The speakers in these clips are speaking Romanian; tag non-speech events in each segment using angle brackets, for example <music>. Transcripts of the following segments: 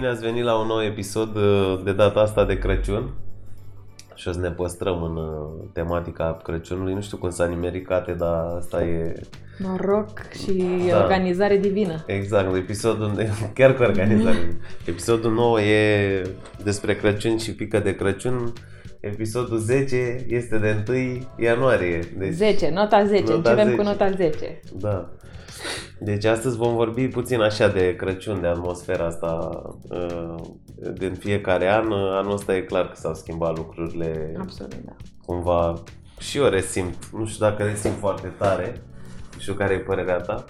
Bine ați venit la un nou episod uh, de data asta de Crăciun și o să ne păstrăm în uh, tematica Crăciunului. Nu știu cum s-a nimericat, dar asta e... Noroc și Da. organizare divină. Exact, episodul, <laughs> chiar cu organizare. <laughs> Episodul 9 e despre Crăciun și pică de Crăciun. Episodul 10 este de 1 ianuarie. Deci, 10, nota 10. Nota Începem 10. cu nota 10. Da. Deci astăzi vom vorbi puțin așa de Crăciun, de atmosfera asta uh, din fiecare an. Anul ăsta e clar că s-au schimbat lucrurile Absolut, da. cumva și eu resimt, nu știu dacă resimt foarte tare, nu știu care e părerea ta,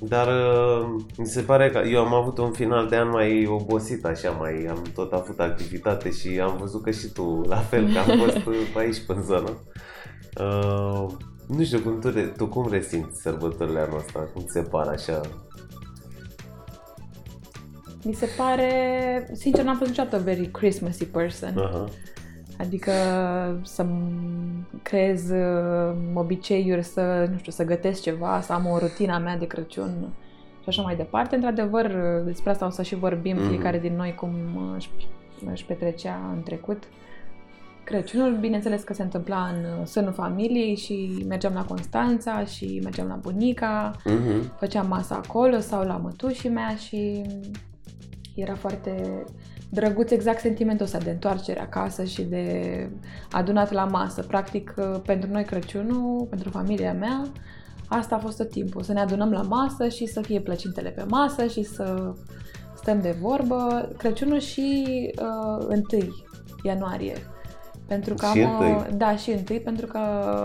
dar uh, mi se pare că eu am avut un final de an mai obosit, așa, mai am tot avut activitate și am văzut că și tu, la fel, că am fost uh, <laughs> pe aici, pe zonă. Uh, nu știu, cum tu, re- tu cum resimți sărbătorile anul ăsta? Cum ți se par așa? Mi se pare... Sincer, n-am fost niciodată a very Christmassy person. Aha. Adică să creez uh, obiceiuri, să, nu știu, să gătesc ceva, să am o rutina mea de Crăciun și așa mai departe. Într-adevăr, uh, despre asta o să și vorbim Mhm. fiecare din noi cum uh, își, își petrecea în trecut. Crăciunul, bineînțeles că se întâmpla în uh, sânul familiei și mergeam la Constanța și mergeam la bunica, Mhm. făceam masa acolo sau la mătușii mea și era foarte drăguț exact sentimentul ăsta de întoarcere acasă și de adunat la masă. Practic, pentru noi Crăciunul, pentru familia mea, asta a fost tot timpul. Să ne adunăm la masă și să fie plăcintele pe masă și să stăm de vorbă. Crăciunul și uh, 1 ianuarie. Pentru că Și am, uh, întâi. da, și întâi, pentru că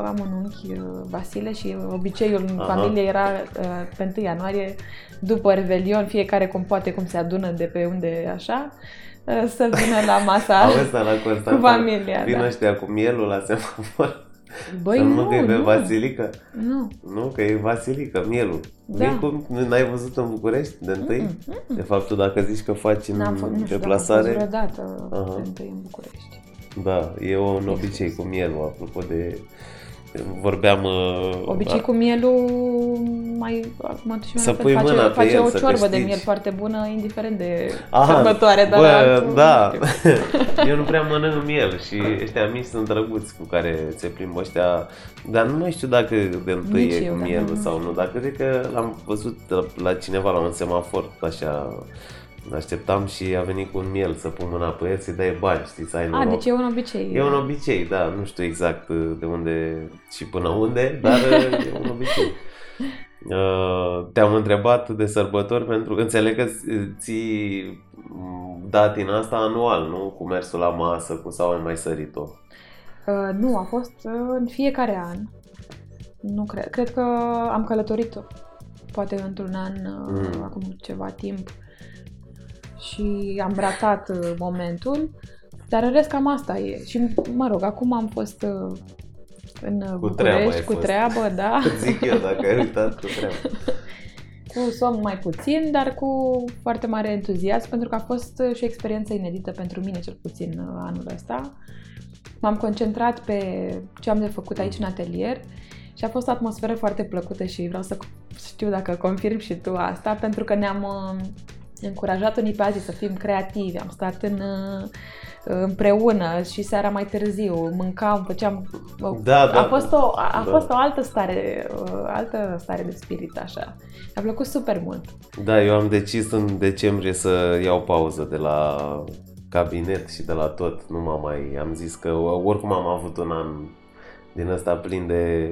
am un unchi, uh, Vasile, și obiceiul în Aha. familie era uh, pe 1 ianuarie, după Revelion, fiecare cum poate, cum se adună de pe unde așa, uh, să vină la masa Auzi, dar la Constanța, cu familia. vin Da. ăștia cu mielul la semafor. Băi, Să nu, nu, că e pe nu, Vasilică. nu. Nu, că e Vasilică, mielul. Da. Da. cum n-ai văzut în București de întâi? Mm-mm, mm-mm. De fapt, tu dacă zici că faci în N-am fost, nu știu dacă am fost deplasare, vreodată Aha. pe întâi în București. da, e un obicei cu mielul, apropo de... Vorbeam... uh, Obicei a- cu mielul, mai acum și Să mai pui face, mâna pe face el, o să ciorbă de câștigi. miel foarte bună, indiferent de Aha, sărbătoare, dar bă, altul, da, nu <laughs> știu. <laughs> eu nu prea mănănc miel și ăștia mici sunt drăguți cu care se plimbă ăștia, dar nu mai știu dacă de întâi Nici e eu, cu da, mielul nu sau nu, dar cred că l-am văzut la cineva la un semafor, așa, așteptam și a venit cu un miel să pun mâna pe el, să-i dai bani, știi, să ai A, noroc. deci e un obicei. E un obicei, da, nu știu exact uh, de unde și până unde, dar uh, e un obicei. Uh, Te-am întrebat de sărbători pentru că înțeleg că ții mm, datina asta anual, nu? Cu mersul la masă, cu sau ai mai sărit-o. Uh, nu, a fost uh, în fiecare an. Nu cred. Cred că am călătorit poate într-un an, uh, Mm. acum ceva timp. Și am ratat uh, momentul. Dar în rest cam asta e. Și mă rog, acum am fost uh, în uh, Cu treabă ai București, cu fost. treabă, da. <laughs> Zic eu, dacă ai uitat cu treabă. Cu somn mai puțin, dar cu foarte mare entuziasm, pentru că a fost uh, și o experiență inedită pentru mine, cel puțin uh, anul ăsta. M-am concentrat pe ce am de făcut aici în atelier și a fost o atmosferă foarte plăcută și vreau să știu dacă confirm și tu asta, pentru că ne-am uh, încurajat unii pe alții să fim creativi, am stat în, uh, împreună și seara mai târziu, mâncam, făceam... Da, da. A fost o, a, a Da. fost o altă stare, o altă stare de spirit, așa. Mi-a plăcut super mult. Da, eu am decis în decembrie să iau pauză de la cabinet și de la tot. Nu m-am mai... Am zis că oricum am avut un an din ăsta plin de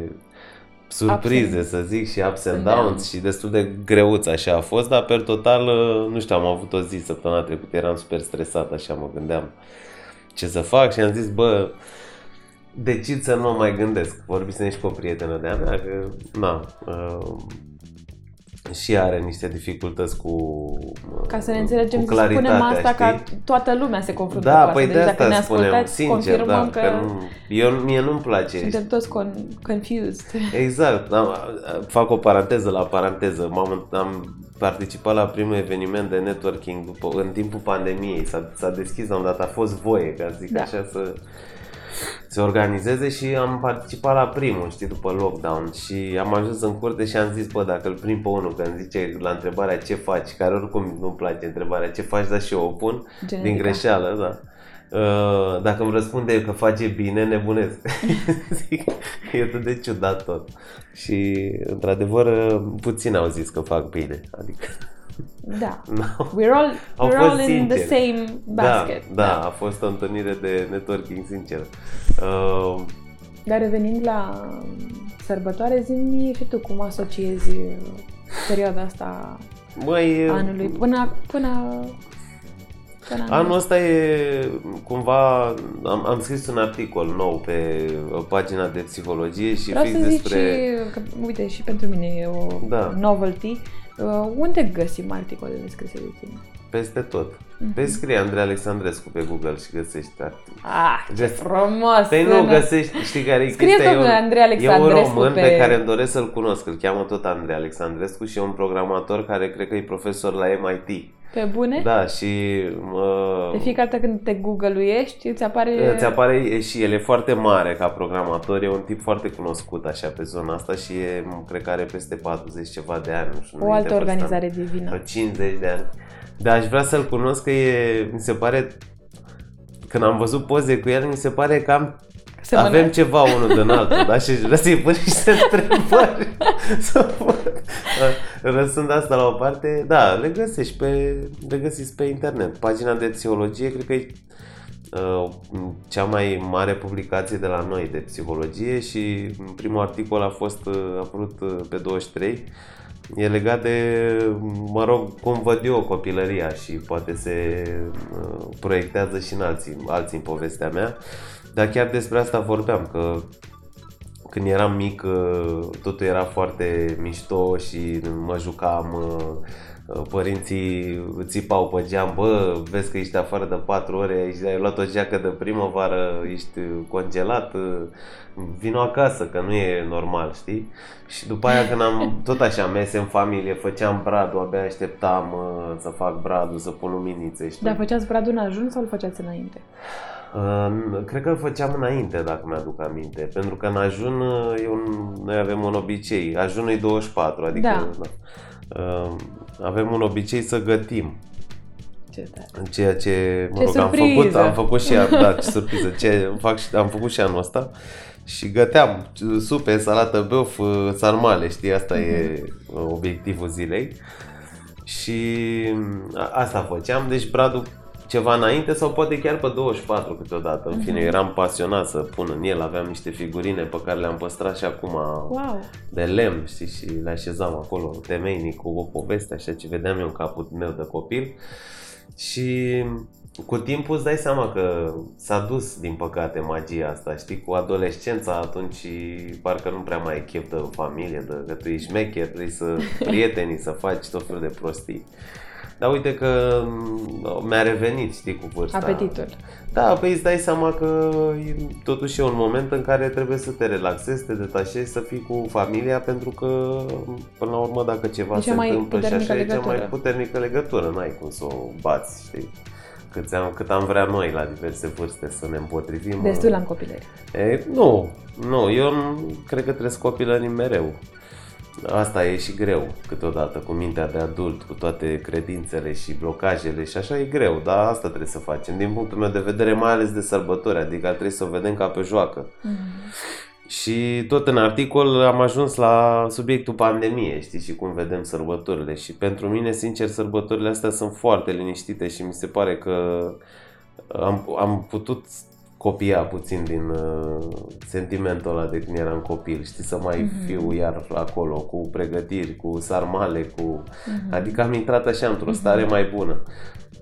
surprize, Ups să zic, și ups and Da. downs și destul de greuț așa a fost, dar per total, nu știu, am avut o zi săptămâna trecută, eram super stresat, așa mă gândeam ce să fac și am zis, bă, decid să nu mă mai gândesc. Vorbisem și cu o prietenă de-a mea că, na, uh, și are niște dificultăți cu Ca să ne înțelegem, cu spunem claritatea, asta știi? ca toată lumea se confruntă Da, cu asta. păi deci de dacă ne asta spunem, ascultați, sincer, confirmăm da, că, că nu, eu, mie nu-mi place. suntem toți con- confused. Exact, am, fac o paranteză la paranteză. M-am, am participat la primul eveniment de networking după, în timpul pandemiei. S-a, s-a deschis la un dat, a fost voie, ca să zic Da. așa, să... se organizeze și am participat la primul, știi, după lockdown și am ajuns în curte și am zis, bă, dacă îl prind pe unul, că îmi zice la întrebarea ce faci, care oricum nu-mi place întrebarea ce faci, dar și eu o pun Genetica. din greșeală, da. Uh, dacă îmi răspunde că face bine, nebunesc. <laughs> Zic, e atât de ciudat tot. Și, într-adevăr, uh, puțin au zis că fac bine. Adică, Da. no. We're all, Au we're fost all in the sinceri. same basket. Da, da, a fost o întâlnire de networking sincer. Uh, Dar revenind la sărbătoare, zi și tu cum asociezi perioada asta măi, anului până, până, până Anul ăsta e cumva, am, am scris un articol nou pe uh, pagina de psihologie și Vreau fix să zic despre... și, că, uite, și pentru mine e o Da. novelty. Uh, unde găsim articolele scrise de tine? Peste tot. Mhm. Pe scrie Andrei Alexandrescu pe Google și găsești articol. Ah, ce Găs- frumos! Păi nu găsești, știi care e Scrie chestia? E domnule un- Andrei E un Alexandrescu român pe... pe... care îmi doresc să-l cunosc, îl cheamă tot Andrei Alexandrescu și e un programator care cred că e profesor la MIT. Pe bune? Da, și uh, De fiecare dată când te google-uiești, îți apare... Îți apare e și el e foarte mare ca programator, e un tip foarte cunoscut așa pe zona asta și e, cred că are peste 40 ceva de ani. Nu știu, o nu altă minte vârsta. organizare divină. Sau 50 de ani. Dar aș vrea să-l cunosc că e, mi se pare, când am văzut poze cu el, mi se pare că am Semănă. avem ceva unul din altul, <laughs> da? Și aș vrea să-i pun niște întrebări. <laughs> să văd. Răsând asta la o parte, da, le găsești pe, le găsiți pe internet. Pagina de psihologie, cred că e uh, cea mai mare publicație de la noi de psihologie și primul articol a fost uh, a apărut uh, pe 23 E legat de, mă rog, cum văd eu copilăria și poate se uh, proiectează și în alții, alții în povestea mea. Dar chiar despre asta vorbeam, că când eram mic uh, totul era foarte mișto și mă jucam, uh, părinții țipau pe geam, bă, vezi că ești afară de 4 ore, ești, ai luat o geacă de primăvară, ești congelat, uh, vino acasă, că nu e normal, știi? Și după aia când am <laughs> tot așa mese în familie, făceam bradul, abia așteptam uh, să fac bradul, să pun luminițe, știi? Dar făceați bradul în ajuns sau îl făceați înainte? Uh, cred că îl făceam înainte, dacă mi-aduc aminte, pentru că în ajun uh, e un, noi avem un obicei, ajunul e 24, adică Da. da. Uh, avem un obicei să gătim, Ce tare. ceea ce, mă Ce rog, am surpriză! făcut, am făcut și da, ce <laughs> surpriză, ce fac și, am făcut și anul ăsta și găteam supe, salată, băuf, uh, sarmale, știi, asta e uh, obiectivul zilei. Și a- asta făceam, deci bradul ceva înainte sau poate chiar pe 24 câteodată. În fine, Mhm. eram pasionat să pun în el, aveam niște figurine pe care le-am păstrat și acum Wow! de lemn, știi, și le așezam acolo, temeinic, cu o poveste, așa ce vedeam eu în capul meu de copil. Și cu timpul îți dai seama că s-a dus, din păcate, magia asta, știi, cu adolescența atunci parcă nu prea mai ai chef de familie, de că tu ești șmecher, trebuie să <laughs> prietenii, să faci tot felul de prostii. Dar uite că m, mi-a revenit, știi, cu vârsta. Apetitul. Da, păi îți dai seama că e totuși e un moment în care trebuie să te relaxezi, să te detașezi, să fii cu familia, pentru că, până la urmă, dacă ceva E se cea mai întâmplă și puternică așa, e cea mai legătură. puternică legătură, n-ai cum să o bați, știi? Cât am, cât am vrea noi la diverse vârste să ne împotrivim. Destul am copilărie. E, nu, nu, eu nu- cred că trebuie să copilărim mereu. Asta e și greu câteodată, cu mintea de adult, cu toate credințele și blocajele și așa e greu, dar asta trebuie să facem. Din punctul meu de vedere, mai ales de sărbători, adică ar trebui să o vedem ca pe joacă. Mhm. Și tot în articol am ajuns la subiectul pandemie, știi, și cum vedem sărbătorile. Și pentru mine, sincer, sărbătorile astea sunt foarte liniștite și mi se pare că am, am putut copia puțin din uh, sentimentul ăla de când eram copil, știi, să mai Mhm. fiu iar acolo cu pregătiri, cu sarmale, cu... Mhm. Adică am intrat așa într-o stare mai bună.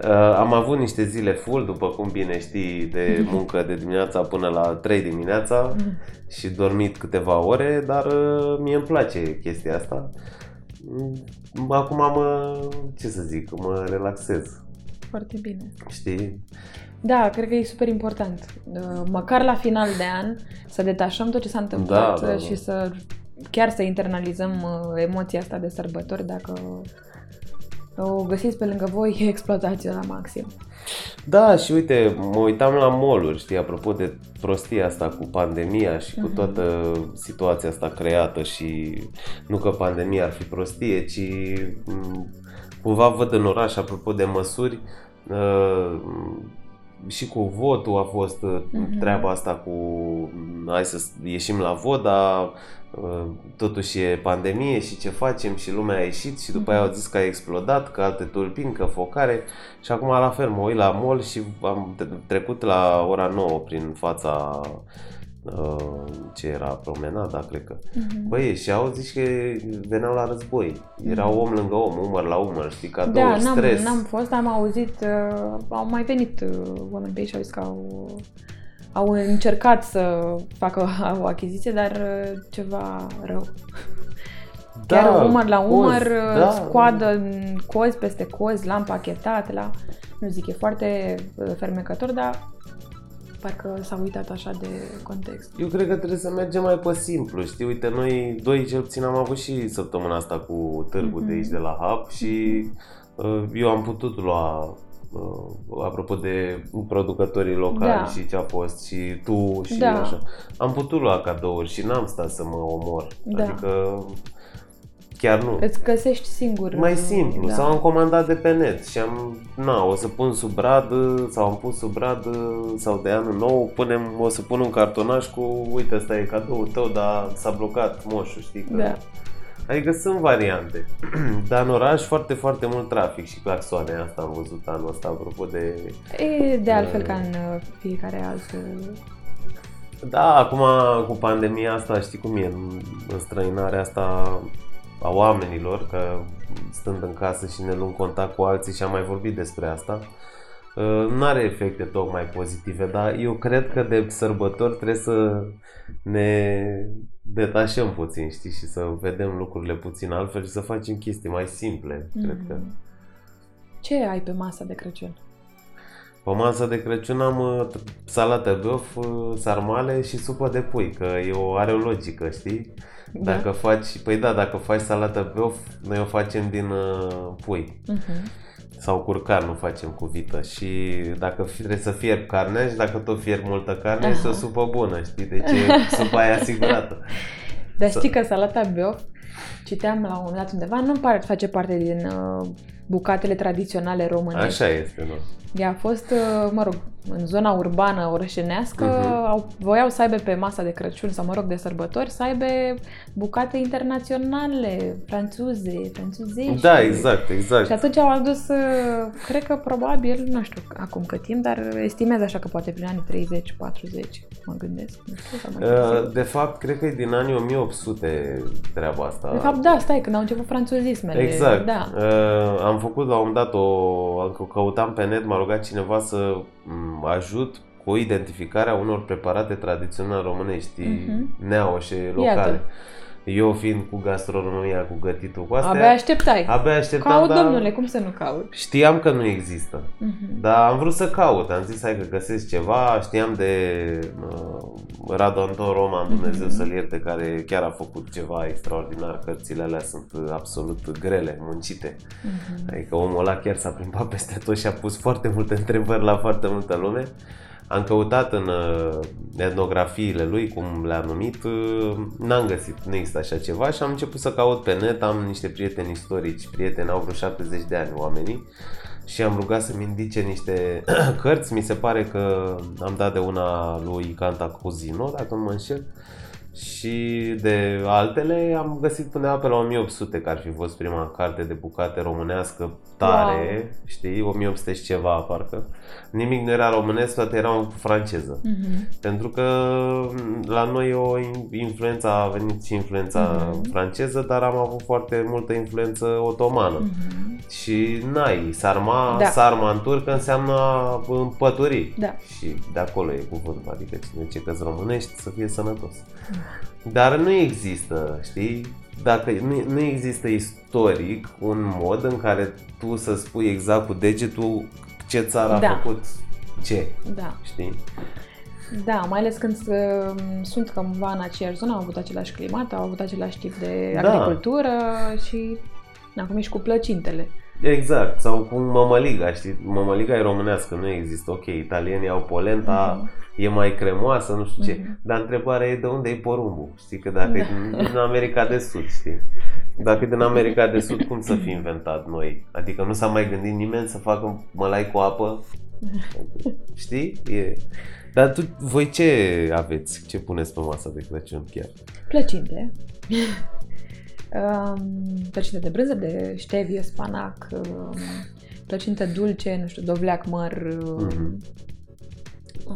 Uh, am avut niște zile full, după cum bine știi, de muncă de dimineața până la 3 dimineața Mhm. și dormit câteva ore, dar uh, mie îmi place chestia asta. Mm, Acum mă, ce să zic, mă relaxez, Foarte bine. știi? Da, cred că e super important. Uh, Măcar la final de an să detașăm tot ce s-a întâmplat Da, da, da. și să chiar să internalizăm uh, emoția asta de sărbători dacă o găsiți pe lângă voi, exploatați la maxim. Da, și uite, mă uitam la moluri, știi, apropo de prostia asta cu pandemia și cu Mhm. toată situația asta creată și nu că pandemia ar fi prostie, ci m, cumva văd în oraș, apropo de măsuri, uh, și cu votul a fost uh, Mhm. treaba asta cu m, hai să ieșim la vot, dar uh, totuși e pandemie și ce facem și lumea a ieșit și după aia au zis că a explodat, că alte tulpini, că focare și acum la fel mă uit la mall și am tre- trecut la ora 9 prin fața uh, ce era promenada, cred că. Mhm. Băi, și au zis că veneau la război. Erau om lângă om, umăr la umăr, știi, ca Da, două n-am, stres. n-am fost, am auzit, uh, au mai venit uh, oameni pe aici și au zis că au, au încercat să facă <laughs> o achiziție, dar uh, ceva rău. Chiar umăr la umăr, cozi, da. scoadă în cozi peste cozi, la împachetat, la... Nu zic, e foarte uh, fermecător, dar parcă s-a uitat așa de context. Eu cred că trebuie să mergem mai pe simplu, știi? Uite, noi doi cel puțin am avut și săptămâna asta cu târgul Mhm. de aici de la Hub și uh, eu am putut lua uh, apropo de producătorii locali Da. și ce a fost și tu și Da. așa. Am putut lua cadouri și n-am stat să mă omor. Da. Adică chiar nu. Îți găsești singur. Mai uh, simplu, da. sau am comandat de pe net și am, na, o să pun sub brad sau am pus sub brad sau de anul nou, punem, o să pun un cartonaș cu, uite, ăsta e cadoul tău, dar s-a blocat moșul, știi? Că... Da. Adică sunt variante, <clears throat> dar în oraș foarte, foarte mult trafic și claxoane, asta am văzut anul ăsta, apropo de... E de altfel Uh. ca în uh, fiecare alt... uh, Da, acum cu pandemia asta, știi cum e, în, în străinarea asta a oamenilor, că stând în casă și ne luăm contact cu alții și am mai vorbit despre asta, nu are efecte tocmai pozitive, dar eu cred că de sărbători trebuie să ne detașăm puțin, știi, și să vedem lucrurile puțin altfel și să facem chestii mai simple, cred că. mhm. Ce ai pe masa de Crăciun? Pe masa de Crăciun am uh, salată băf, uh, sarmale și supă de pui, că e o, are o logică, știi? Da. Dacă faci, păi da, dacă faci salată băf, noi o facem din uh, pui Mhm. sau curcan, nu facem cu vită și dacă fi- trebuie să fierb carnea și dacă tot fierb multă carne, Aha. este o supă bună, știi? Deci e supa aia asigurată. Dar Să- știi că salata biof, citeam la un moment dat undeva, nu pare face parte din uh, bucatele tradiționale românești. Așa este, nu? Ea a fost, uh, mă rog, în zona urbană orășenească, Mhm. au, voiau să aibă pe masa de Crăciun sau, mă rog, de sărbători, să aibă bucate internaționale, franțuze, franțuzești. Da, exact, exact. Și atunci au adus, uh, cred că probabil, nu știu acum cât timp, dar estimez așa că poate prin anii 30-40, mă gândesc. Nu știu, sau mai târziu. Uh, De fapt, cred că e din anii 1800 treaba asta. De fapt, da, stai, când au început franțuzismele. Exact. Da. Uh, am făcut la un moment dat o... căutam pe net, m-a rugat cineva să m, ajut cu identificarea unor preparate tradiționale românești, Mhm. neaușe, locale. Iată. Eu fiind cu gastronomia, cu gătitul, cu astea, Abia așteptai. abia așteptam, Caut, dar domnule, cum să nu caut? știam că nu există. Mhm. Dar am vrut să caut, am zis hai că găsesc ceva, știam de uh, Radu Anton Roman, Dumnezeu Mhm. să-l ierte, care chiar a făcut ceva extraordinar, cărțile alea sunt uh, absolut grele, muncite. Mhm. Adică omul ăla chiar s-a plimbat peste tot și a pus foarte multe întrebări la foarte multă lume. Am căutat în uh, etnografiile lui, cum le-a numit, uh, n-am găsit, nu există așa ceva și am început să caut pe net, am niște prieteni istorici, prieteni, au vreo 70 de ani oamenii și am rugat să-mi indice niște <clears throat> cărți, mi se pare că am dat de una lui Canta Cuzino, dacă nu mă înșel, și de altele am găsit până pe la 1800, că ar fi fost prima carte de bucate românească tare, Wow. știi, 1800 și ceva parcă. Nimic nu era românesc, toate erau în franceză. Mhm. Pentru că m, la noi o in- influență a venit și influența Mhm. franceză, dar am avut foarte multă influență otomană. Mhm. Și nai, sarma, Da. sarma în turcă înseamnă împături. Da. Și de acolo e cuvântul, adică cine ce că românești să fie sănătos. Dar nu există, știi? Dacă nu, nu există istoric un mod în care tu să spui exact cu degetul ce țară a Da. făcut ce, Da. știi? Da, mai ales când uh, sunt cumva în aceeași zonă, au avut același climat, au avut același tip de Da. agricultură și acum ești cu plăcintele. Exact, sau cu mămăliga, știi? Mămăliga e românească, nu există. Ok, italienii au polenta, Mhm. e mai cremoasă, nu știu ce. Mhm. Dar întrebarea e de unde e porumbul? Știi că dacă e Da. din, din America de Sud, știi? Dacă e din America de Sud, cum să fi inventat noi? Adică nu s-a mai gândit nimeni să facă mălai cu apă? Știi? E... Dar tu, voi ce aveți? Ce puneți pe masă de Crăciun chiar? Plăcinte. Um, plăcinte de brânză, de ștevie, spanac, um, plăcinte dulce, nu știu, dovleac, măr, um, Mhm.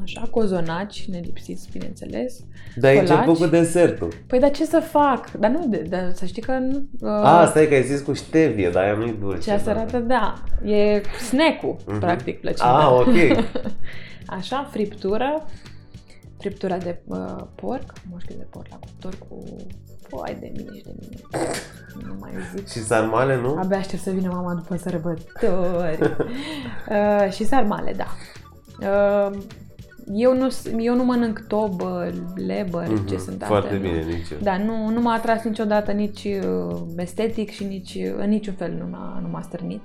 așa, cozonaci, nelipsiți, bineînțeles. Dar ai Colaci? început cu desertul. Păi, dar ce să fac? Dar nu, de, dar să știi că... nu, Uh, A, stai că ai zis cu ștevie, dar aia nu-i dulce. ce asta da. arată, da. E snack-ul, Mhm. practic, plăcinta. Ah, ok. <laughs> Așa, friptură, friptura de uh, porc, mușchi de porc la cuptor cu foai de mine și de mine. Nu mai zic. Și sarmale, nu? Abia aștept să vină mama după sărbători. <laughs> uh, și sarmale, da. Uh, eu nu, s- eu nu mănânc tobă, lebăr, Mhm, ce sunt Foarte astea, nu. bine, nici eu. Da, nu, nu m-a atras niciodată nici uh, estetic și nici uh, în niciun fel nu m-a, nu m-a stârnit.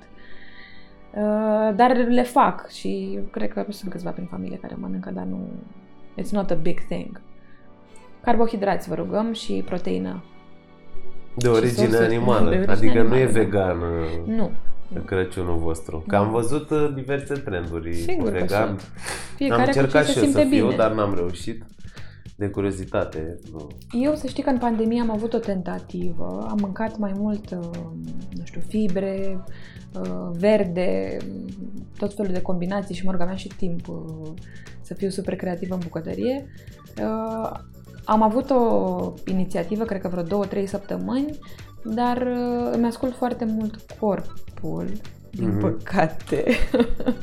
Uh, dar le fac și cred că sunt câțiva prin familie care mănâncă, dar nu... It's not a big thing. Carbohidrați vă rugăm și proteină. De origine surse- animală, de origine adică nu e animală, da. vegan uh, Nu. Crăciunul vostru. Că am văzut uh, diverse trenduri Sigur că vegan. sunt. Am Fiecare cu ce încercat se și eu să simte fiu, bine. dar n-am reușit. De curiozitate, nu. Eu să știi că în pandemie am avut o tentativă, am mâncat mai mult, uh, nu știu, fibre, uh, verde, tot felul de combinații și mă rog, aveam și timp uh, să fiu super creativă în bucătărie. Uh, Am avut o inițiativă, cred că vreo două, trei săptămâni, dar uh, îmi ascult foarte mult corpul, din Mhm. păcate.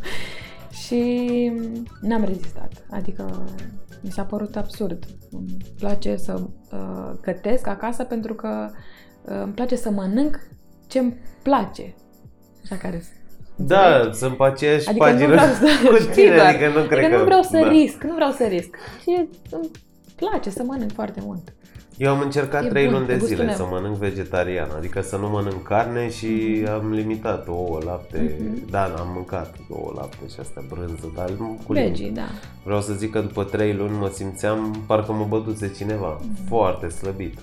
<laughs> și n-am rezistat. Adică mi s-a părut absurd. Îmi place să uh, gătesc acasă pentru că uh, îmi place să mănânc ce îmi place. Așa care Da, sunt pe aceeași Adică nu pagină vreau <laughs> să... cu <laughs> știi tine, doar. adică nu cred adică că... nu vreau să da. risc, nu vreau să risc. Și îmi place să mănânc foarte mult. Eu am încercat E 3 bun, luni de pe gustul zile meu. să mănânc vegetarian, adică să nu mănânc carne și am limitat ouă, lapte. Mhm. Da, am mâncat ouă, lapte și astea brânză, dar nu cu limite. Veggie, da. Vreau să zic că după 3 luni mă simțeam parcă mă bătuse cineva, Mhm. foarte slăbit.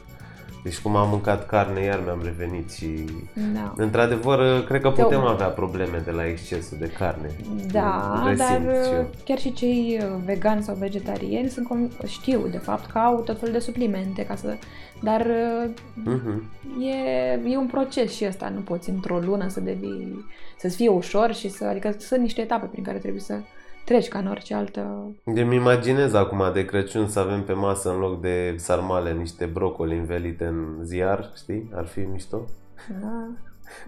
Deci cum am mâncat carne, iar mi-am revenit și... Da. Într-adevăr, cred că putem Eu- avea probleme de la excesul de carne. Da, Resimt dar și eu. chiar și cei uh, vegani sau vegetariani sunt conv- știu de fapt că au tot felul de suplimente ca să dar uh, Mhm. e, e un proces și ăsta, nu poți într-o lună să devii să-ți fie ușor și să adică sunt niște etape prin care trebuie să treci ca în orice altă De mi imaginez acum de Crăciun să avem pe masă în loc de sarmale niște brocoli învelite în ziar, știi? Ar fi mișto? da,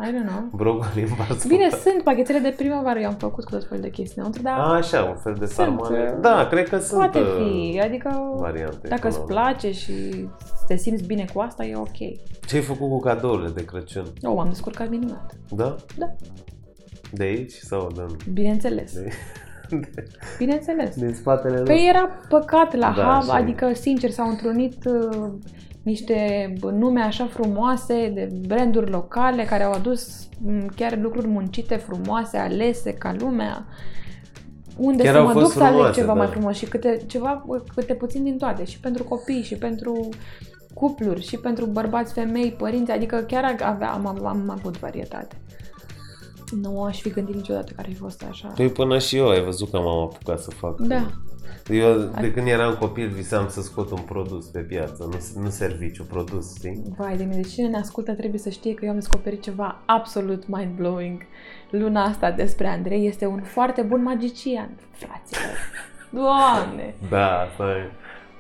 I don't know. Brocoli în bascul. Bine, sunt pachetele de primăvară, eu am făcut cu tot felul de chestii înăuntru, dar A, așa, un fel de Sunt, sarmale. uh, Da, cred că sunt poate uh, fi, adică variante. dacă până îți la urmă. place și te simți bine cu asta, e ok. Ce ai făcut cu cadourile de Crăciun? Eu m-am descurcat minunat. Da? Da. De aici sau de... Bineînțeles. de... <laughs> Bineînțeles. din spatele nostru? Păi era păcat la Da, hub, și- adică sincer s-au întrunit uh, niște nume așa frumoase de branduri locale care au adus m, chiar lucruri muncite, frumoase, alese ca lumea. Unde Chiar să au mă fost duc să aleg frumoase, ceva da. mai frumos și câte, ceva, câte puțin din toate, și pentru copii, și pentru cupluri, și pentru bărbați, femei, părinți, adică chiar avea, am, am, am avut varietate. Nu aș fi gândit niciodată că ar fi fost așa. Păi până și eu ai văzut că m-am apucat să fac. Da. Eu de când eram copil visam să scot un produs pe piață, nu, nu serviciu, produs, știi? Vai de mine, deci cine ne ascultă trebuie să știe că eu am descoperit ceva absolut mind-blowing luna asta despre Andrei. Este un foarte bun magician, fraților. <laughs> Doamne! Da, asta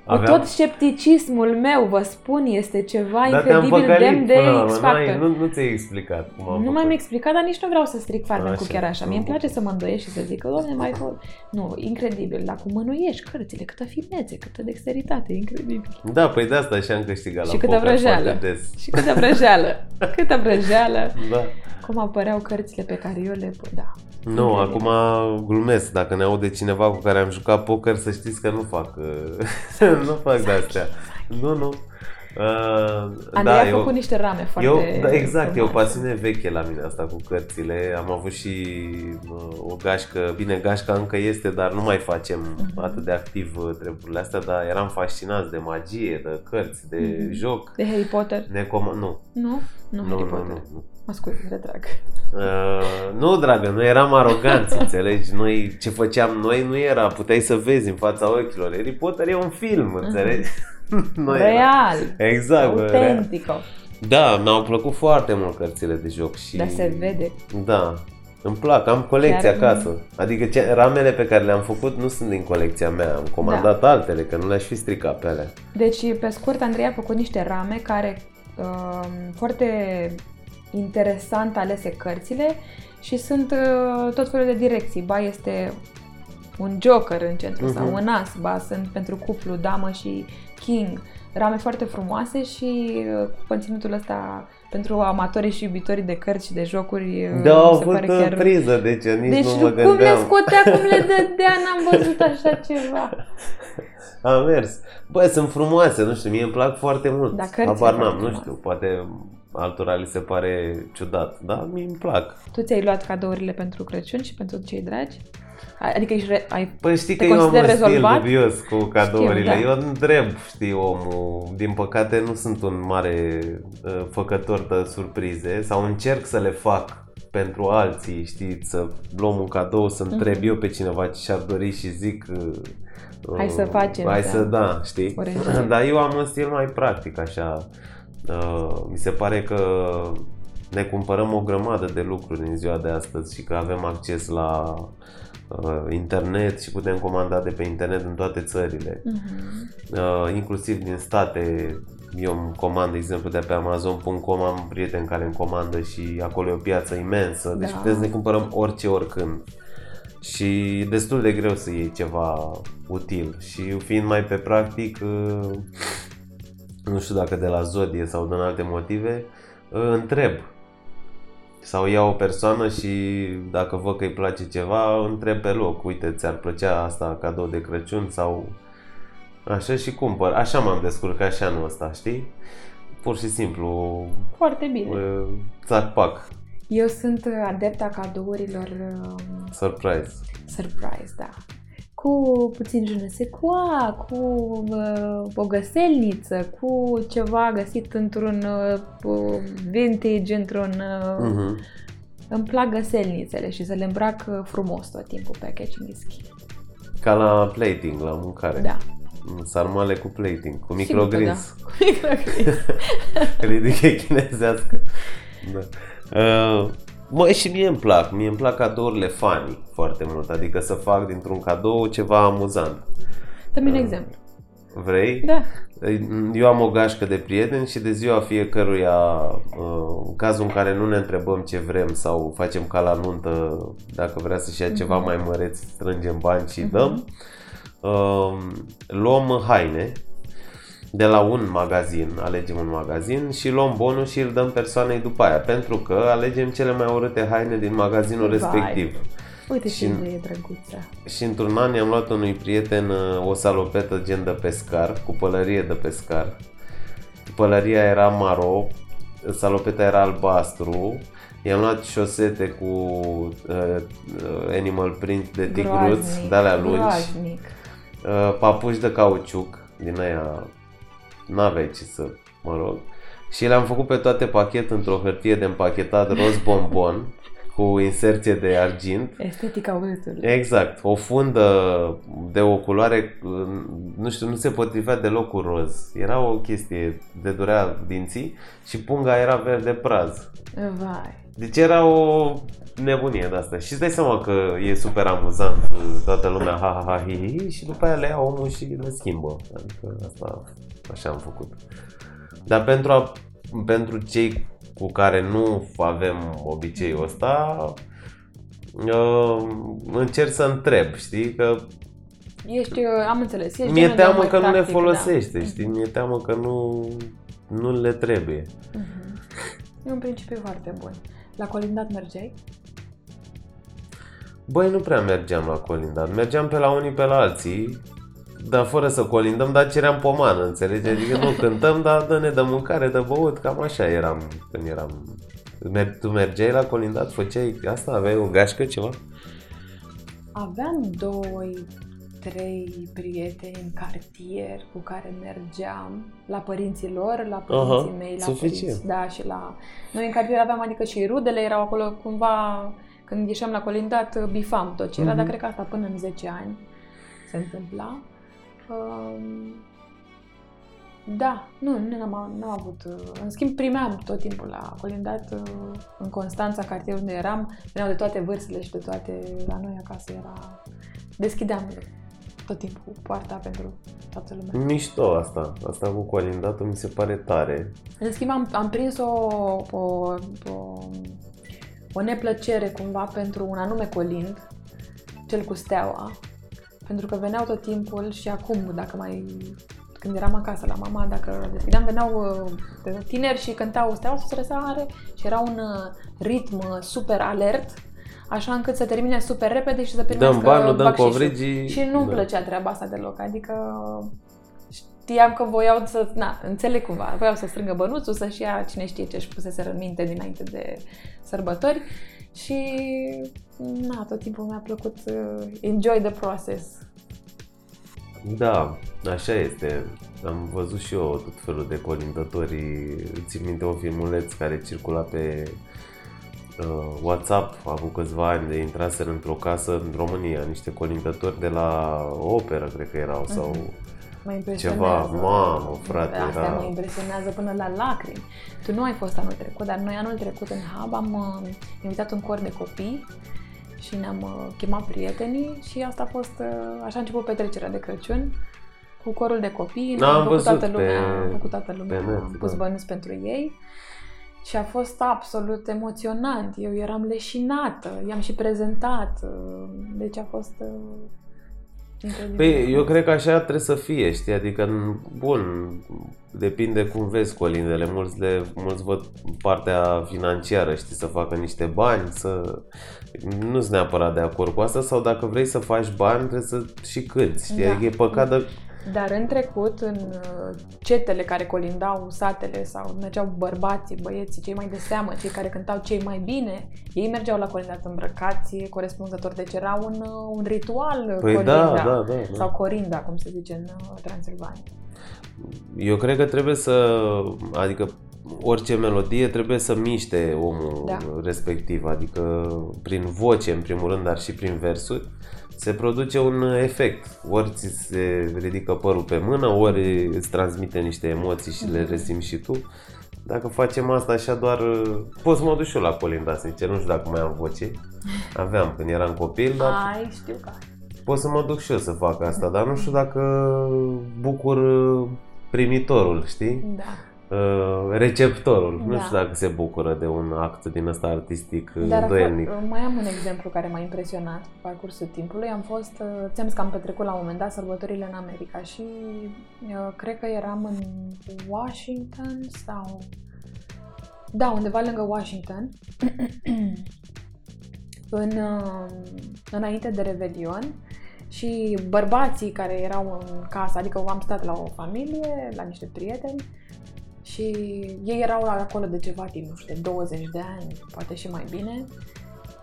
e. Cu tot scepticismul meu, vă spun, este ceva Dar te-am incredibil păcălit demn de până la urmă, X n-ai- Factor. Nu, nu ți-ai explicat cum am Nu făcut. m-am explicat, dar nici nu vreau să stric farmecul Așa, chiar așa. Mie îmi am place să mă îndoiesc și să zic că, doamne, mai tot. Nu, incredibil. Dar cum mânuiești cărțile, câtă finețe, câtă dexteritate, incredibil. Da, păi de asta și am câștigat Și la câtă poker vrăjeală. foarte des. Și câtă vrăjeală, <laughs> câtă vrăjeală. Da. Cum apăreau cărțile pe care eu le... Da. Nu, Incredibil. acum glumesc. Dacă ne aude cineva cu care am jucat poker, să știți că nu fac, <laughs> uh, nu fac de astea. Nu, nu. Uh, Andrei a eu- făcut niște rame foarte eu, da, exact, e o frumoase. pasiune veche la mine asta cu cărțile. Am avut și uh, o gașcă, bine, gașca încă este, dar nu mai facem Mhm. atât de activ uh, treburile astea, dar eram fascinați de magie, de cărți, de Mhm. joc. De Harry Potter? Ne com- nu, Nu? Nu, nu, Harry nu, Potter. nu, nu. Mă scuze, retrag. Uh, nu, dragă, noi eram aroganți, <laughs> înțelegi? Noi, ce făceam noi nu era, puteai să vezi în fața ochilor. Harry Potter e un film, înțelegi? <laughs> Noi era- Real! Exact, bă, real. Autentico! Da, mi-au plăcut foarte mult cărțile de joc și... Dar se vede. Da, îmi plac, am colecție Chiar- acasă. Adică ce, ramele pe care le-am făcut nu sunt din colecția mea, am comandat Da. altele, că nu le-aș fi stricat pe alea. Deci, pe scurt, Andrei a făcut niște rame care uh, foarte interesant alese cărțile și sunt uh, tot felul de direcții. Ba este un joker în centru Mhm. sau un as, ba sunt pentru cuplu, damă și king. Rame foarte frumoase și uh, cu conținutul ăsta pentru amatorii și iubitorii de cărți și de jocuri uh, Da, au mi se avut pare uh, chiar... priză, deci eu nici Deci nu mă cum le gândeam. scotea, cum le dădea, n-am văzut așa ceva. A mers. Bă, sunt frumoase, nu știu, mie îmi plac foarte mult. Da, cărțile Habar foarte n-am, nu frumoase. știu, poate altora li se pare ciudat, dar mie îmi plac. Tu ți-ai luat cadourile pentru Crăciun și pentru cei dragi? Adică ești re- ai Păi știi Te că eu am un consideri stil rezolvat? dubios cu cadourile. Știu, da. Eu întreb, știi, omul. Din păcate nu sunt un mare uh, făcător de surprize sau încerc să le fac pentru alții, știi, să luăm un cadou, să întreb Mhm. eu pe cineva ce și-ar dori și zic uh, Hai să facem, Hai da. să, da, știi? O regie. Dar eu am un stil mai practic, așa. Uh, mi se pare că ne cumpărăm o grămadă de lucruri în ziua de astăzi și că avem acces la uh, internet și putem comanda de pe internet în toate țările. Mhm. Uh, inclusiv din state, eu îmi comand, de exemplu, de pe Amazon.com, am un prieten care îmi comandă și acolo e o piață imensă, deci Da. putem să ne cumpărăm orice, oricând. Și e destul de greu să iei ceva util și fiind mai pe practic, uh, nu știu dacă de la zodie sau din alte motive, uh, întreb. Sau iau o persoană și dacă văd că îi place ceva, întreb pe loc, uite, ți-ar plăcea asta cadou de Crăciun sau Așa și cumpăr. Așa m-am descurcat și anul ăsta, știi? Pur și simplu, Foarte bine. uh, țac-pac, Eu sunt adepta cadourilor um, surprise. surprise, da. Cu puțin je ne sais quoi, cu uh, o găselniță, cu ceva găsit într-un uh, vintage, într-un... Uh, Mhm. Îmi plac găselnițele și să le îmbrac uh, frumos tot timpul packaging is key. Ca la plating, la mâncare. Da. Sarmale cu plating, cu Sigur că microgreens. Da. <laughs> Cu microgreens. <laughs> Ridiche chinezească. Da. Uh, mă, și mie îmi plac. Mie îmi plac cadourile funny foarte mult. Adică să fac dintr-un cadou ceva amuzant. Dă-mi un Uh, exemplu. Vrei? Da. Eu am o gașcă de prieteni și de ziua fiecăruia, uh, în cazul în care nu ne întrebăm ce vrem sau facem ca la nuntă, dacă vrea să-și ia ceva Mhm. mai măreț, strângem bani și Mhm. dăm, uh, luăm haine de la un magazin, alegem un magazin și luăm bonul și îl dăm persoanei după aia, pentru că alegem cele mai urâte haine din magazinul Vai. respectiv. Uite Și- ce idee drăguță. Și într-un an i-am luat unui prieten uh, o salopetă gen de pescar, cu pălărie de pescar. Pălăria era maro, salopeta era albastru. I-am luat șosete cu uh, uh, animal print de tigruț, Groaznic, de alea lungi, groaznic. uh, papuci de cauciuc, din aia n-aveai ce să, mă rog. Și le-am făcut pe toate pachet într-o hârtie de împachetat roz bombon <laughs> cu inserție de argint. Estetica urâtului. Exact, o fundă de o culoare, nu știu, nu se potrivea deloc cu roz. Era o chestie de durea dinții și punga era verde praz. Vai. Deci era o nebunie de asta. Și îți dai seama că e super amuzant, toată lumea ha ha ha hi hi, hi și după aia le ia omul și le schimbă. Adică asta, așa am făcut. Dar pentru, a, pentru cei cu care nu avem obiceiul ăsta, uh, încerc să întreb, știi, că Ești, uh, am înțeles, ești mi-e genul de teamă mai că nu le practic, folosește, da. știi, mi-e teamă că nu, nu le trebuie. Mhm. E un principiu foarte bun. La colindat mergeai? Băi, nu prea mergeam la colindat. Mergeam pe la unii pe la alții, dar fără să colindăm, dar ceream pomană, înțelegi? Adică nu <laughs> cântăm, dar dă-ne de mâncare, de băut, cam așa eram când eram... Mer- Tu mergeai la colindat, făceai asta, aveai o gașcă, ceva? Aveam doi, trei prieteni în cartier cu care mergeam la părinții lor, la părinții Aha, mei, la suficient. părinți, da, și la... Noi în cartier aveam, adică și rudele erau acolo cumva, când ieșeam la colindat, bifam tot ce era, Mhm. dar cred că asta până în 10 ani se întâmpla. Um, da, nu, nu n-am, n-am avut. uh, În schimb, primeam tot timpul la colindat uh, în Constanța, cartierul unde eram. Veneau de toate vârstele și de toate la noi acasă era... Deschideam tot timpul poarta pentru toată lumea. Mișto asta, asta cu colindatul mi se pare tare. În schimb, am, am prins o, o, o, o neplăcere cumva pentru un anume colind, cel cu steaua, pentru că veneau tot timpul și acum, dacă mai când eram acasă la mama, dacă deschideam, veneau uh, tineri și cântau steaua sus răsare și era un uh, ritm uh, super alert, așa încât să termine super repede și să primească Dăm banul, dăm bacșișul. covrigii. Și nu-mi da. plăcea treaba asta deloc, adică știam că voiau să, na, înțeleg cumva, voiau să strângă bănuțul, să-și ia cine știe ce își pusese în minte dinainte de sărbători și na, tot timpul mi-a plăcut uh, enjoy the process. Da, așa este. Am văzut și eu tot felul de colindători. Țin minte un filmuleț care circula pe uh, WhatsApp acum câțiva ani de intraseră într-o casă în România, niște colindători de la operă, cred că erau, sau Mă impresionează. Ceva, mamă, frate, Asta era- mă impresionează până la lacrimi. Tu nu ai fost anul trecut, dar noi anul trecut în Hub am uh, invitat un cor de copii și ne-am uh, chemat prietenii și asta a fost, uh, așa a început petrecerea de Crăciun cu corul de copii, Da, am am făcut văzut toată lumea, pe- am făcut toată lumea, pe net, am pus da. bănuți pentru ei și a fost absolut emoționant. Eu eram leșinată, i-am și prezentat, uh, deci a fost uh, incredibil. Păi, eu cred că așa trebuie să fie, știi? Adică, n- bun, depinde cum vezi colindele. Mulți, le, mulți văd partea financiară, știi, să facă niște bani, să... Nu sunt neapărat de acord cu asta sau dacă vrei să faci bani, trebuie să și cânti, știi? Da. Adică e păcat de... Dar în trecut, în uh, cetele care colindau satele sau mergeau bărbații, băieții, cei mai de seamă, cei care cântau cei mai bine, ei mergeau la colindat îmbrăcați corespunzător, deci era un, uh, un ritual Păi colinda. da, da, da, da. Sau corinda, cum se zice în uh, Transilvania. Eu cred că trebuie să, adică orice melodie trebuie să miște omul Da. respectiv, adică prin voce în primul rând, dar și prin versuri, se produce un efect. Ori ți se ridică părul pe mână, ori îți transmite niște emoții și le resimți și tu. Dacă facem asta așa doar... Pot să mă duc și eu la Colinda, sincer, nu știu dacă mai am voce. Aveam când eram copil, dar Ai, știu că ai. pot să mă duc și eu să fac asta, dar nu știu dacă bucur uh, primitorul, știi? Da. Uh, receptorul. Nu Da. știu dacă se bucură de un act din ăsta artistic uh, Dar a îndoielnic. fost, mai am un exemplu care m-a impresionat pe parcursul timpului. Am fost, uh, ți-am zis că am petrecut la un moment dat sărbătorile în America și uh, cred că eram în Washington sau... Da, undeva lângă Washington. <clears throat> în, uh, înainte de Revelion și bărbații care erau în casă, adică am stat la o familie, la niște prieteni și ei erau acolo de ceva timp, nu știu, de 20 de ani, poate și mai bine.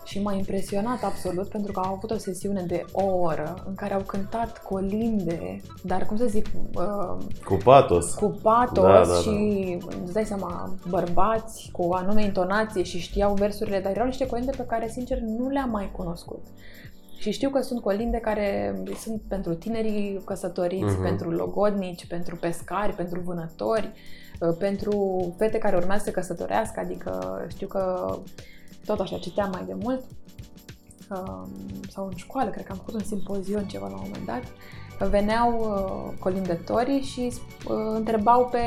Și m-a impresionat absolut pentru că au avut o sesiune de o oră în care au cântat colinde, dar cum să zic, uh, Cu patos. cu patos Da, da, da. și îți dai seama, bărbați cu o anume intonație și știau versurile, dar erau niște colinde pe care sincer nu le-am mai cunoscut. Și știu că sunt colinde care sunt pentru tinerii căsătoriți, Mhm. pentru logodnici, pentru pescari, pentru vânători, uh, pentru fete care urmează să căsătorească, adică știu că tot așa citeam mai de mult um, sau în școală, cred că am făcut un simpozion ceva la un moment dat, că veneau uh, colindătorii și uh, întrebau pe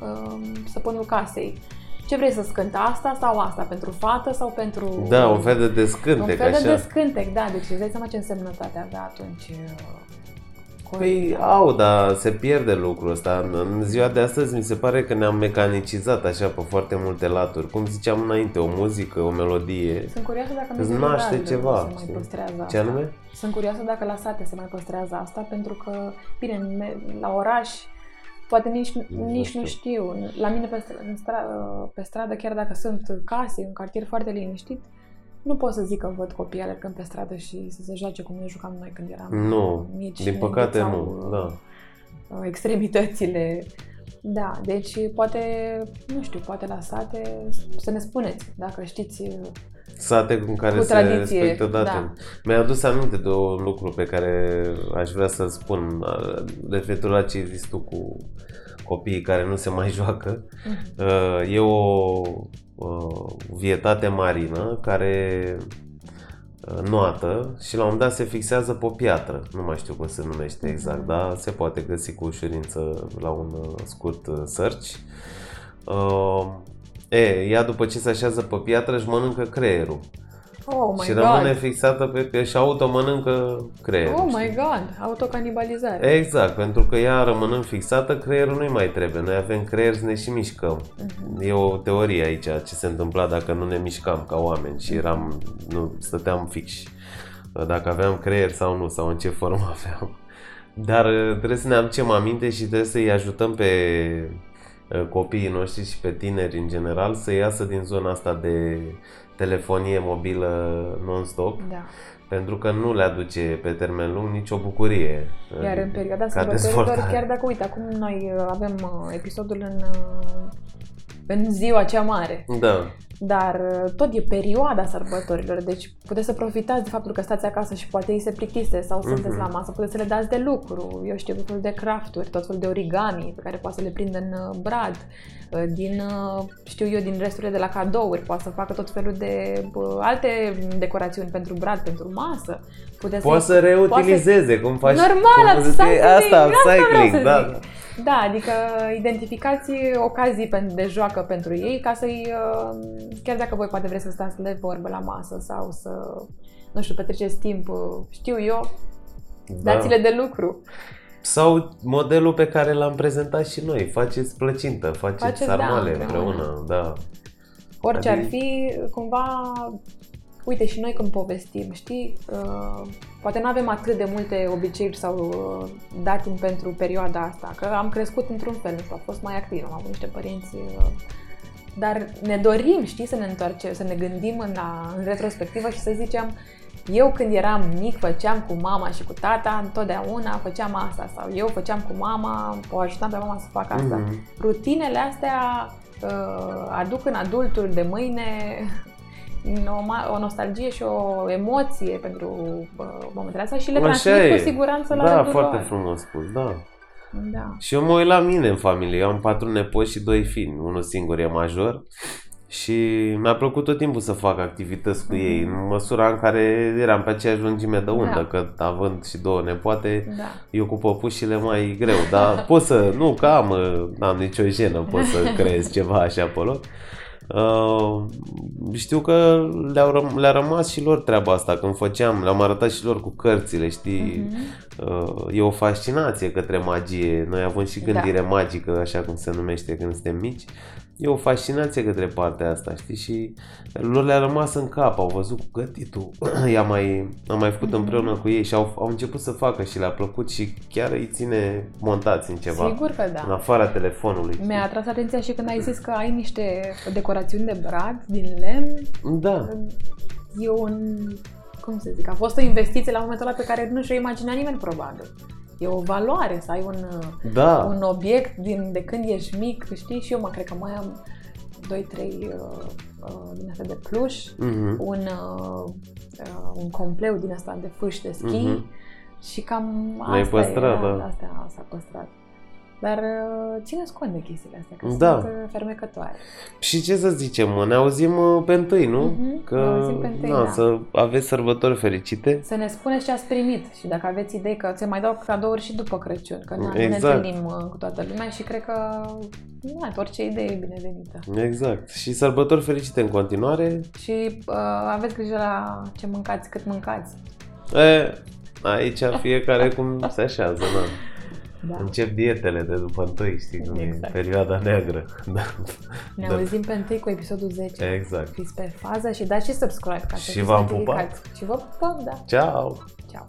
uh, săpânul casei ce vrei să cânt asta sau asta, pentru fată sau pentru... Da, un fel de un descântec, fel de așa. descântec, da, deci îți dai seama ce însemnătate avea atunci uh, Păi au, dar se pierde lucrul ăsta. În- În ziua de astăzi mi se pare că ne-am mecanicizat așa pe foarte multe laturi. Cum ziceam înainte, o muzică, o melodie. Sunt curioasă dacă Îți în naște rural ceva, se mai știi? păstrează Ce asta. anume? Sunt curioasă dacă la sate se mai păstrează asta, pentru că, bine, în me- la oraș, poate nici, nici nu știu. La mine pe, str- în stra, pe stradă, chiar dacă sunt case, un cartier foarte liniștit, nu pot să zic că văd copii alergând pe stradă și să se joace cum ne jucam noi când eram Nu, mici. și din ne păcate înghețau, nu. Da. uh, extremitățile. Da, deci poate, nu știu, poate la sate să ne spuneți dacă știți uh, Sate în care Cu se tradiție, respectă date. da. Mi-a adus aminte de un lucru pe care aș vrea să-l spun uh, referitor la ce ai zis tu cu copiii care nu se mai <laughs> joacă. Uh, E o uh, vietate marină care uh, noată și la un moment dat se fixează pe o piatră. Nu mai știu cum se numește exact, Mhm. dar se poate găsi cu ușurință la un uh, scurt uh, search. Uh, E, ea după ce se așează pe piatră își mănâncă creierul Oh my și rămâne god! fixată pe pe și auto mănâncă creierul. Oh știi? my god! Autocanibalizare. Exact, pentru că ea rămânând fixată, creierul nu-i mai trebuie. Noi avem creier să ne și mișcăm. Mhm. E o teorie aici, ce se întâmpla dacă nu ne mișcam ca oameni și eram, nu, stăteam fix. Dacă aveam creier sau nu, sau în ce formă <laughs> aveam. Dar uh, trebuie să ne aducem aminte și trebuie să-i ajutăm pe uh, copiii noștri și pe tineri în general să iasă din zona asta de telefonie mobilă non-stop, Da. pentru că nu le aduce pe termen lung nicio bucurie. Uh, Iar în perioada ca sărbătorilor, dezvoltare. chiar dacă, uite, acum noi uh, avem uh, episodul în, uh, în ziua cea mare, Da, dar uh, tot e perioada sărbătorilor, deci puteți să profitați de faptul că stați acasă și poate ei se plictise sau sunteți Mhm. la masă, puteți să le dați de lucru, eu știu, tot felul de crafturi, tot felul de origami pe care poate să le prindă în uh, brad, uh, din, uh, știu eu, din resturile de la cadouri, poate să facă tot felul de uh, alte decorațiuni pentru brad, pentru masă. Puteți poate să să reutilizeze, cum faci Normal, cum zice, upcycling, asta, asta vreau upcycling, să da. zic. Da, adică identificați ocazii pen- de joacă pentru ei ca să-i, uh, chiar dacă voi poate vreți să stați de vorbă la masă sau să, nu știu, petreceți timp, uh, știu eu, Da. dați-le de lucru. Sau modelul pe care l-am prezentat și noi, faceți plăcintă, faceți, Faceți, sarmale da, împreună, împreună. da. Orice ar Adică- fi, cumva, uite și noi când povestim, știi, uh, poate nu avem atât de multe obiceiuri sau uh, datin pentru perioada asta, că am crescut într-un fel, nu știu, am fost mai activ, am avut niște părinți, uh, dar ne dorim, știi, să ne întoarcem, să ne gândim în, la, în retrospectivă și să zicem, eu când eram mic făceam cu mama și cu tata, întotdeauna făceam asta sau eu făceam cu mama, o ajutam pe mama să facă asta Mhm. rutinele astea uh, aduc în adultul de mâine o, ma- o nostalgie și o emoție pentru uh, momentele astea și le Așa transmit e. cu siguranță la Da, rândul foarte lor. frumos spus, da. Da. Și eu mă uit la mine în familie, eu am patru nepoți și doi fini, unul singur e major și mi-a plăcut tot timpul să fac activități cu ei, în măsura în care eram pe aceeași lungime de undă, Da. că având și două nepoate, Da. eu cu păpușile mai greu, dar <laughs> pot să, nu că am, uh, n-am nicio jenă, pot să <laughs> creez ceva așa acolo. Uh, știu că le-au răm- le-a rămas și lor treaba asta când făceam, le-am arătat și lor cu cărțile, știi, Mhm. uh, e o fascinație către magie, noi avem și Da. gândire magică, așa cum se numește când suntem mici, e o fascinație către partea asta, știi, și lor le-a rămas în cap, au văzut cu gătitul, <clears throat> i-am mai, am mai făcut Mhm. împreună cu ei și au, au început să facă și le-a plăcut și chiar îi ține montați în ceva, Sigur că în da. afara telefonului. știi? Mi-a atras atenția și când ai zis că ai niște decorațiuni de brad din lemn. Da, E un... Cum să zic? A fost o investiție la momentul ăla pe care nu și-o imagina nimeni probabil. E o valoare să ai un, da, un obiect din, de când ești mic, știi? Și eu mă cred că mai am 2-3 uh, uh, din astea de pluș, mhm. un, uh, uh, un compleu din asta de fâși de schi Mhm. și cam Le-ai asta păstrat, e, da. Asta s-a păstrat. Dar uh, țineți cont de chestiile astea, că Da. sunt uh, fermecătoare. Și ce să zicem, mă, ne auzim uh, pe întâi, nu? Mhm, Că, ne auzim pe întâi, na, da. să aveți sărbători fericite. Să ne spuneți ce ați primit și dacă aveți idei că se mai dau cadouri și după Crăciun, că na, nu ne Exact. întâlnim uh, cu toată lumea și cred că na, orice idee e binevenită. Exact. Și sărbători fericite în continuare. Și uh, aveți grijă la ce mâncați, cât mâncați. E, Aici fiecare cum se așează, na. Da. Încep dietele de după întâi, știi cum Exact. e perioada neagră. Da. Ne Da. auzim pe întâi cu episodul 10. Exact. Fiți pe fază și dați și subscribe ca să Și fiți v-am notificați. pupat. Și vă pupăm, da. Ciao! Ceau.